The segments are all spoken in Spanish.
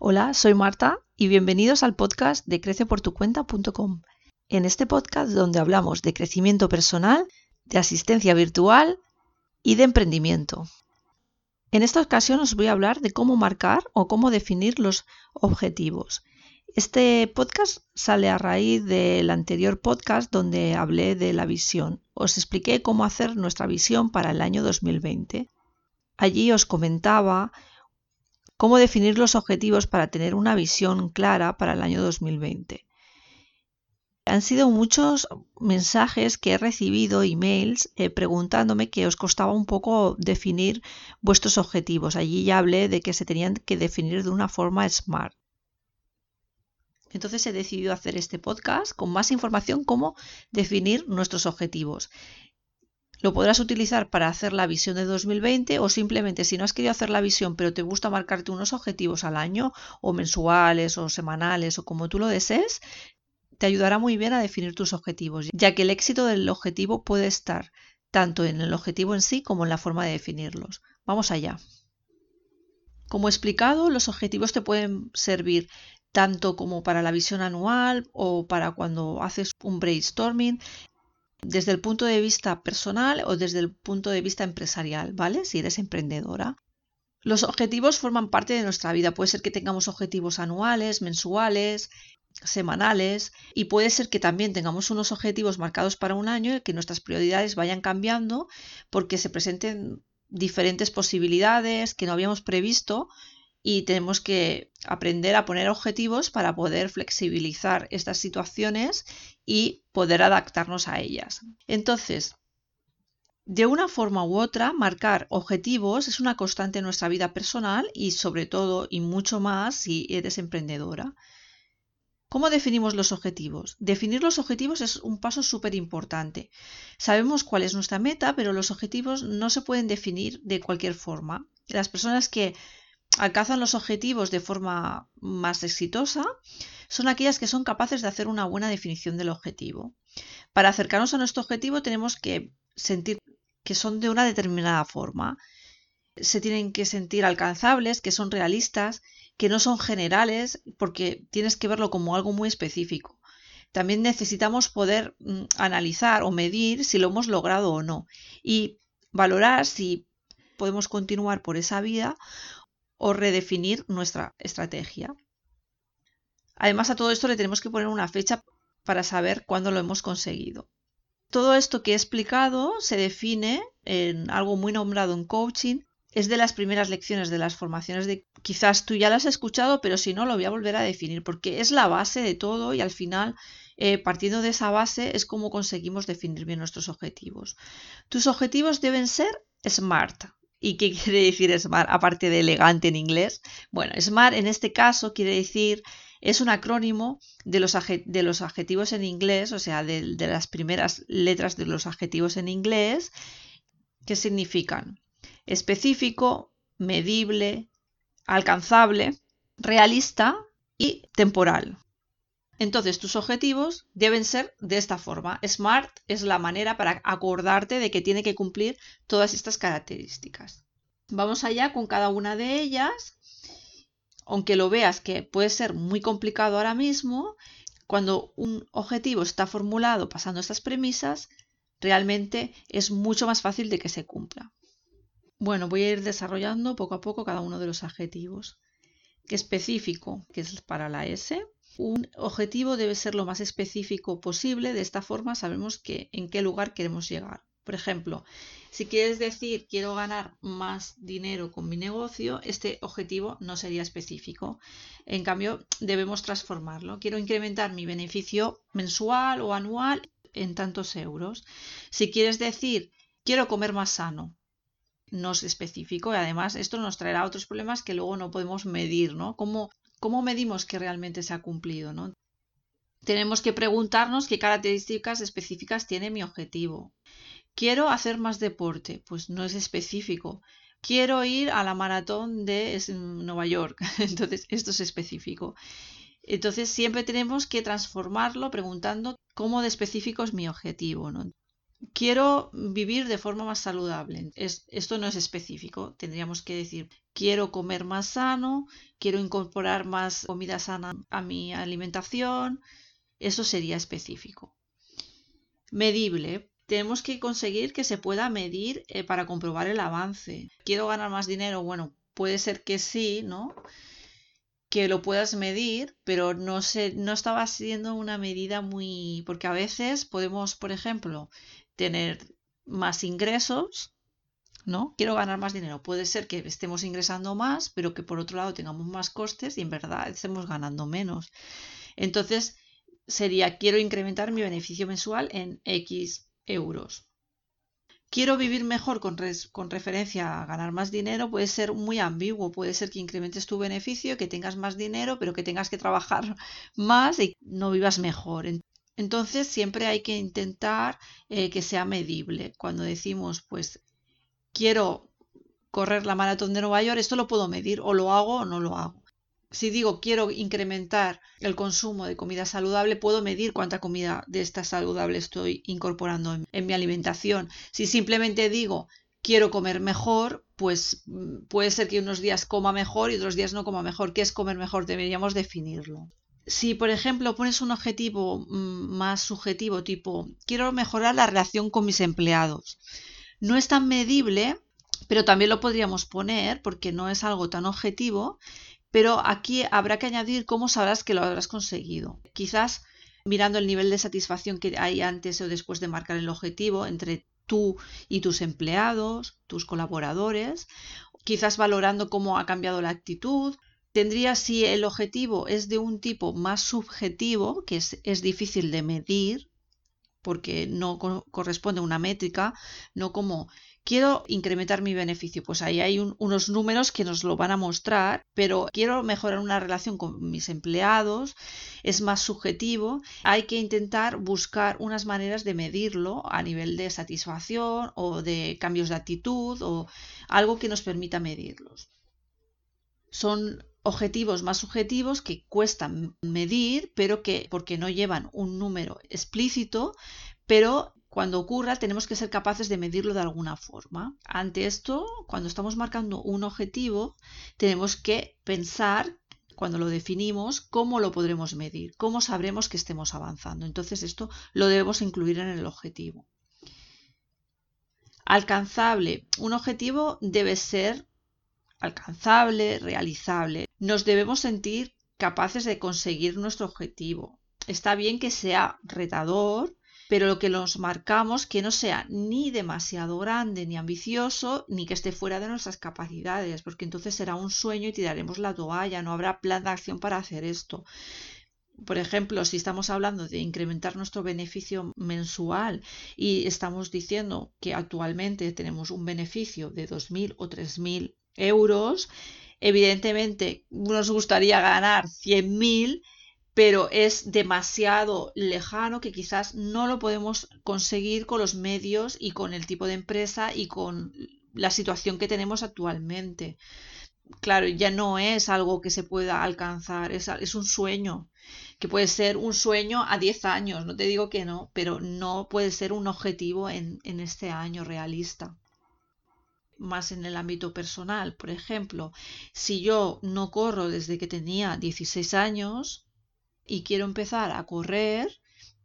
Hola, soy Marta y bienvenidos al podcast de creceportucuenta.com. En este podcast donde hablamos de crecimiento personal, de asistencia virtual y de emprendimiento. En esta ocasión os voy a hablar de cómo marcar o cómo definir los objetivos. Este podcast sale a raíz del anterior podcast donde hablé de la visión. Os expliqué cómo hacer nuestra visión para el año 2020. Allí os comentaba cómo definir los objetivos para tener una visión clara para el año 2020. Han sido muchos mensajes que he recibido, emails, eh, preguntándome que os costaba un poco definir vuestros objetivos. Allí ya hablé de que se tenían que definir de una forma smart. Entonces he decidido hacer este podcast con más información cómo definir nuestros objetivos. Lo podrás utilizar para hacer la visión de 2020 o simplemente si no has querido hacer la visión pero te gusta marcarte unos objetivos al año o mensuales o semanales o como tú lo desees, te ayudará muy bien a definir tus objetivos, ya que el éxito del objetivo puede estar tanto en el objetivo en sí como en la forma de definirlos. Vamos allá. Como he explicado, los objetivos te pueden servir tanto como para la visión anual o para cuando haces un brainstorming, desde el punto de vista personal o desde el punto de vista empresarial, ¿vale? Si eres emprendedora. Los objetivos forman parte de nuestra vida. Puede ser que tengamos objetivos anuales, mensuales, semanales y puede ser que también tengamos unos objetivos marcados para un año y que nuestras prioridades vayan cambiando porque se presenten diferentes posibilidades que no habíamos previsto y tenemos que aprender a poner objetivos para poder flexibilizar estas situaciones y poder adaptarnos a ellas. Entonces, de una forma u otra, marcar objetivos es una constante en nuestra vida personal y sobre todo y mucho más si eres emprendedora. ¿Cómo definimos los objetivos? Definir los objetivos es un paso súper importante. Sabemos cuál es nuestra meta, pero los objetivos no se pueden definir de cualquier forma. Las personas que alcanzan los objetivos de forma más exitosa son aquellas que son capaces de hacer una buena definición del objetivo. Para acercarnos a nuestro objetivo tenemos que sentir que son de una determinada forma. Se tienen que sentir alcanzables, que son realistas que no son generales porque tienes que verlo como algo muy específico. También necesitamos poder mm, analizar o medir si lo hemos logrado o no y valorar si podemos continuar por esa vía o redefinir nuestra estrategia. Además a todo esto le tenemos que poner una fecha para saber cuándo lo hemos conseguido. Todo esto que he explicado se define en algo muy nombrado en coaching es de las primeras lecciones de las formaciones de quizás tú ya las has escuchado, pero si no lo voy a volver a definir porque es la base de todo y al final eh, partiendo de esa base es como conseguimos definir bien nuestros objetivos. Tus objetivos deben ser SMART. ¿Y qué quiere decir SMART aparte de elegante en inglés? Bueno, SMART en este caso quiere decir es un acrónimo de los, de los adjetivos en inglés, o sea, de, de las primeras letras de los adjetivos en inglés, que significan específico, medible, alcanzable, realista y temporal. Entonces, tus objetivos deben ser de esta forma. SMART es la manera para acordarte de que tiene que cumplir todas estas características. Vamos allá con cada una de ellas. Aunque lo veas que puede ser muy complicado ahora mismo, cuando un objetivo está formulado pasando estas premisas, realmente es mucho más fácil de que se cumpla. Bueno, voy a ir desarrollando poco a poco cada uno de los adjetivos. Específico, que es para la S. Un objetivo debe ser lo más específico posible. De esta forma sabemos en qué lugar queremos llegar. Por ejemplo, si quieres decir quiero ganar más dinero con mi negocio, este objetivo no sería específico. En cambio, debemos transformarlo. Quiero incrementar mi beneficio mensual o anual en tantos euros. Si quieres decir quiero comer más sano, no es específico y además esto nos traerá otros problemas que luego no podemos medir, ¿no? ¿Cómo, cómo medimos que realmente se ha cumplido, ¿no? Tenemos que preguntarnos qué características específicas tiene mi objetivo. Quiero hacer más deporte, pues no es específico. Quiero ir a la maratón de Nueva York, entonces esto es específico. Entonces siempre tenemos que transformarlo preguntando cómo de específico es mi objetivo, ¿no? Quiero vivir de forma más saludable. esto no es específico. Tendríamos que decir, quiero comer más sano, quiero incorporar más comida sana a mi alimentación. Eso sería específico. Medible. Tenemos que conseguir que se pueda medir eh, para comprobar el avance. Quiero ganar más dinero. Bueno, puede ser que sí, ¿no? que lo puedas medir, pero no sé, no estaba siendo una medida muy. porque a veces podemos, por ejemplo, tener más ingresos, ¿no? Quiero ganar más dinero. Puede ser que estemos ingresando más, pero que por otro lado tengamos más costes y en verdad estemos ganando menos. Entonces, sería quiero incrementar mi beneficio mensual en X euros. Quiero vivir mejor con, con, referencia a ganar más dinero puede ser muy ambiguo. Puede ser que incrementes tu beneficio, que tengas más dinero, pero que tengas que trabajar más y no vivas mejor. Entonces siempre hay que intentar eh, que sea medible. Cuando decimos, pues quiero correr la maratón de Nueva York, esto lo puedo medir, o lo hago o no lo hago. Si digo quiero incrementar el consumo de comida saludable, puedo medir cuánta comida de esta saludable estoy incorporando en, en mi alimentación. Si simplemente digo quiero comer mejor, pues mm, puede ser que unos días coma mejor y otros días no coma mejor. ¿Qué es comer mejor? Deberíamos definirlo. Si, por ejemplo, pones un objetivo mm, más subjetivo, tipo, quiero mejorar la relación con mis empleados, no es tan medible, pero también lo podríamos poner porque no es algo tan objetivo, pero aquí habrá que añadir cómo sabrás que lo habrás conseguido. Quizás mirando el nivel de satisfacción que hay antes o después de marcar el objetivo entre tú y tus empleados, tus colaboradores, quizás valorando cómo ha cambiado la actitud, tendría si el objetivo es de un tipo más subjetivo, que es, difícil de medir, porque no corresponde a una métrica, no como quiero incrementar mi beneficio, pues ahí hay unos números que nos lo van a mostrar, pero quiero mejorar una relación con mis empleados, es más subjetivo, hay que intentar buscar unas maneras de medirlo a nivel de satisfacción o de cambios de actitud o algo que nos permita medirlos. Son objetivos más subjetivos que cuestan medir, pero que porque no llevan un número explícito, pero cuando ocurra tenemos que ser capaces de medirlo de alguna forma. Ante esto, cuando estamos marcando un objetivo, tenemos que pensar cuando lo definimos, cómo lo podremos medir, cómo sabremos que estemos avanzando. Entonces esto lo debemos incluir en el objetivo. Alcanzable. Un objetivo debe ser alcanzable, realizable. Nos debemos sentir capaces de conseguir nuestro objetivo. Está bien que sea retador, pero lo que nos marcamos que no sea ni demasiado grande ni ambicioso, ni que esté fuera de nuestras capacidades, porque entonces será un sueño y tiraremos la toalla, no habrá plan de acción para hacer esto. Por ejemplo, si estamos hablando de incrementar nuestro beneficio mensual y estamos diciendo que actualmente tenemos un beneficio de 2.000 o 3.000 euros. Evidentemente nos gustaría ganar 100.000, pero es demasiado lejano que quizás no lo podemos conseguir con los medios y con el tipo de empresa y con la situación que tenemos actualmente. Claro, ya no es algo que se pueda alcanzar, es, es un sueño, que puede ser un sueño a 10 años, no te digo que no, pero no puede ser un objetivo en, en este año realista más en el ámbito personal. Por ejemplo, si yo no corro desde que tenía 16 años y quiero empezar a correr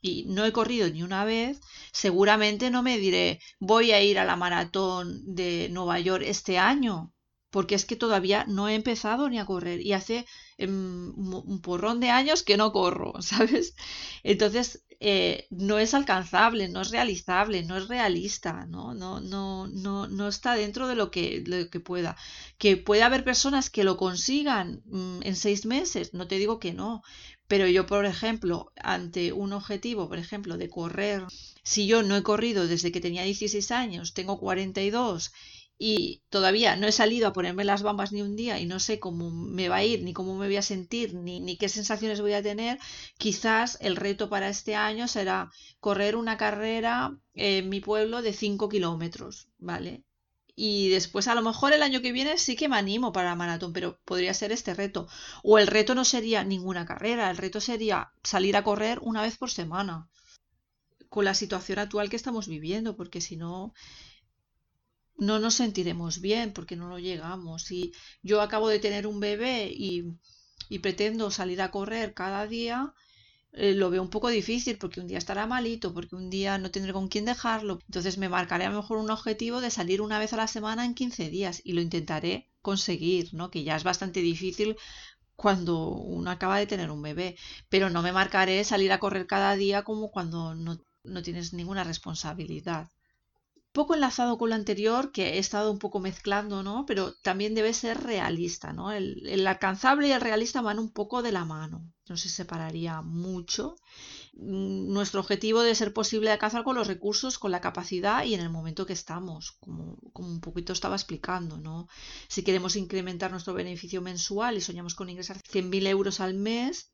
y no he corrido ni una vez, seguramente no me diré voy a ir a la maratón de Nueva York este año, porque es que todavía no he empezado ni a correr y hace em, un porrón de años que no corro, ¿sabes? Entonces, eh, no es alcanzable, no es realizable, no es realista, ¿no? No, no, no, no está dentro de lo que, lo que pueda. Que puede haber personas que lo consigan mm, en seis meses, no te digo que no, pero yo, por ejemplo, ante un objetivo, por ejemplo, de correr, si yo no he corrido desde que tenía 16 años, tengo 42 y todavía no he salido a ponerme las bambas ni un día y no sé cómo me va a ir, ni cómo me voy a sentir, ni, ni, qué sensaciones voy a tener, quizás el reto para este año será correr una carrera en mi pueblo de 5 kilómetros, ¿vale? Y después a lo mejor el año que viene sí que me animo para la maratón, pero podría ser este reto. O el reto no sería ninguna carrera, el reto sería salir a correr una vez por semana con la situación actual que estamos viviendo, porque si no, no nos sentiremos bien, porque no lo llegamos. Y yo acabo de tener un bebé y, y pretendo salir a correr cada día, eh, lo veo un poco difícil porque un día estará malito, porque un día no tendré con quién dejarlo. Entonces me marcaré a lo mejor un objetivo de salir una vez a la semana en 15 días y lo intentaré conseguir, ¿no? Que ya es bastante difícil cuando uno acaba de tener un bebé, pero no me marcaré salir a correr cada día como cuando no, no tienes ninguna responsabilidad poco enlazado con lo anterior, que he estado un poco mezclando, ¿no? Pero también debe ser realista, ¿no? El, alcanzable y el realista van un poco de la mano. No se separaría mucho. Mm, nuestro objetivo debe ser posible alcanzar con los recursos, con la capacidad y en el momento que estamos, como, como un poquito estaba explicando, ¿no? Si queremos incrementar nuestro beneficio mensual y soñamos con ingresar 100.000 euros al mes,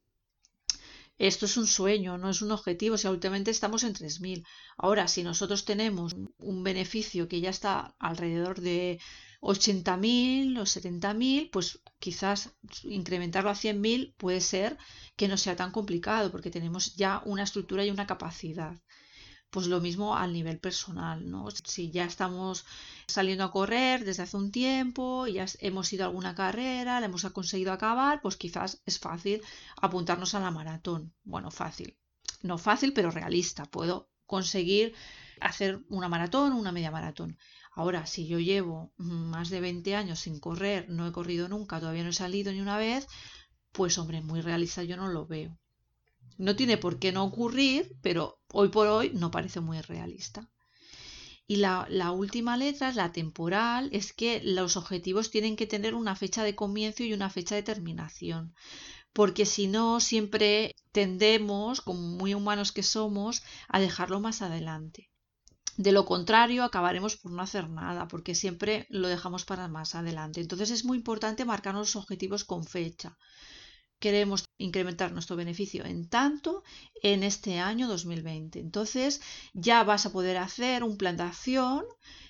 esto es un sueño, no es un objetivo, si últimamente estamos en 3.000. Ahora, si nosotros tenemos un beneficio que ya está alrededor de 80.000 o 70.000, pues quizás incrementarlo a 100.000 puede ser que no sea tan complicado porque tenemos ya una estructura y una capacidad pues lo mismo al nivel personal, ¿no? Si ya estamos saliendo a correr desde hace un tiempo, ya hemos ido a alguna carrera, la hemos conseguido acabar, pues quizás es fácil apuntarnos a la maratón. Bueno, fácil. No fácil, pero realista. Puedo conseguir hacer una maratón o una media maratón. Ahora, si yo llevo más de 20 años sin correr, no he corrido nunca, todavía no he salido ni una vez, pues hombre, muy realista yo no lo veo. No tiene por qué no ocurrir, pero hoy por hoy no parece muy realista. Y la, última letra, la temporal, es que los objetivos tienen que tener una fecha de comienzo y una fecha de terminación. Porque si no, siempre tendemos, como muy humanos que somos, a dejarlo más adelante. De lo contrario, acabaremos por no hacer nada, porque siempre lo dejamos para más adelante. Entonces es muy importante marcar los objetivos con fecha queremos incrementar nuestro beneficio en tanto en este año 2020. Entonces ya vas a poder hacer un plan de acción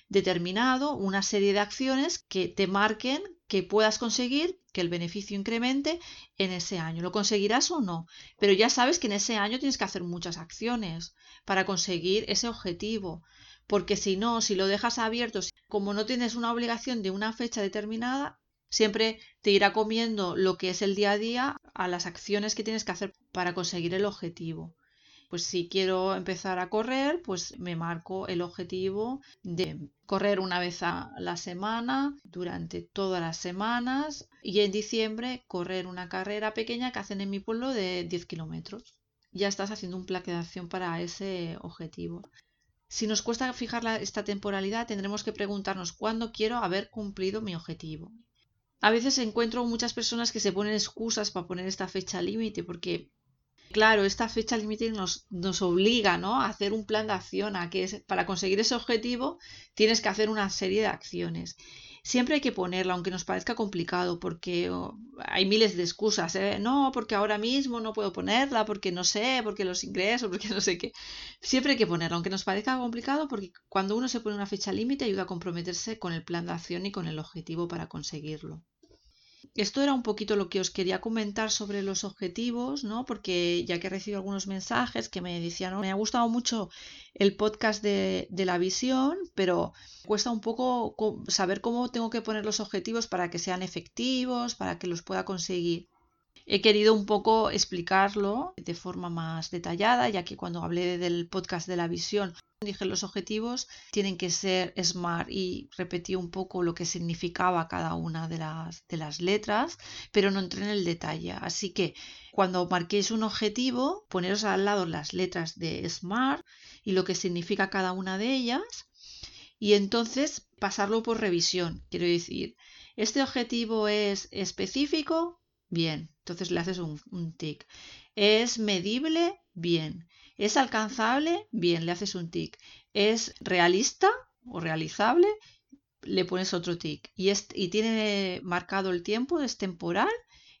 determinado, una serie de acciones que te marquen que puedas conseguir que el beneficio incremente en ese año. ¿Lo conseguirás o no? Pero ya sabes que en ese año tienes que hacer muchas acciones para conseguir ese objetivo. Porque si no, si lo dejas abierto, como no tienes una obligación de una fecha determinada, siempre te irá comiendo lo que es el día a día a las acciones que tienes que hacer para conseguir el objetivo. Pues si quiero empezar a correr, pues me marco el objetivo de correr una vez a la semana durante todas las semanas y en diciembre correr una carrera pequeña que hacen en mi pueblo de 10 kilómetros. Ya estás haciendo un plan de acción para ese objetivo. Si nos cuesta fijar esta temporalidad, tendremos que preguntarnos cuándo quiero haber cumplido mi objetivo a veces encuentro muchas personas que se ponen excusas para poner esta fecha límite, porque, claro, esta fecha límite nos, nos obliga ¿no? a hacer un plan de acción, a que para conseguir ese objetivo tienes que hacer una serie de acciones. Siempre hay que ponerla, aunque nos parezca complicado, porque oh, hay miles de excusas. ¿eh? No, porque ahora mismo no puedo ponerla, porque no sé, porque los ingresos, porque no sé qué. Siempre hay que ponerla, aunque nos parezca complicado, porque cuando uno se pone una fecha límite ayuda a comprometerse con el plan de acción y con el objetivo para conseguirlo. Esto era un poquito lo que os quería comentar sobre los objetivos, ¿no? Porque ya que he recibido algunos mensajes que me decían, me ha gustado mucho el podcast de, de, la visión, pero cuesta un poco saber cómo tengo que poner los objetivos para que sean efectivos, para que los pueda conseguir. He querido un poco explicarlo de forma más detallada, ya que cuando hablé del podcast de la visión dije los objetivos tienen que ser SMART y repetí un poco lo que significaba cada una de las, de las letras, pero no entré en el detalle. Así que cuando marquéis un objetivo, poneros al lado las letras de SMART y lo que significa cada una de ellas y entonces pasarlo por revisión. Quiero decir, ¿este objetivo es específico? Bien, entonces le haces un, un tic. ¿Es medible? Bien. ¿Es alcanzable? Bien, le haces un tic. ¿Es realista o realizable? Le pones otro tic. Y, y tiene marcado el tiempo, es temporal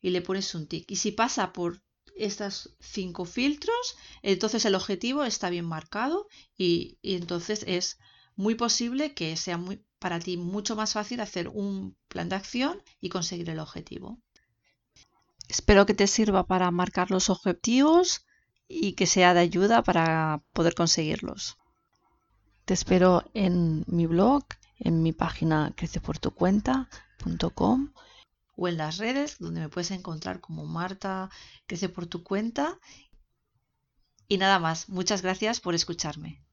y le pones un tic. Y si pasa por estos cinco filtros, entonces el objetivo está bien marcado y, y entonces es muy posible que sea muy, para ti mucho más fácil hacer un plan de acción y conseguir el objetivo. Espero que te sirva para marcar los objetivos y que sea de ayuda para poder conseguirlos. Te espero en mi blog, en mi página creceportucuenta.com o en las redes donde me puedes encontrar como Marta Crece por tu cuenta. Y nada más, muchas gracias por escucharme.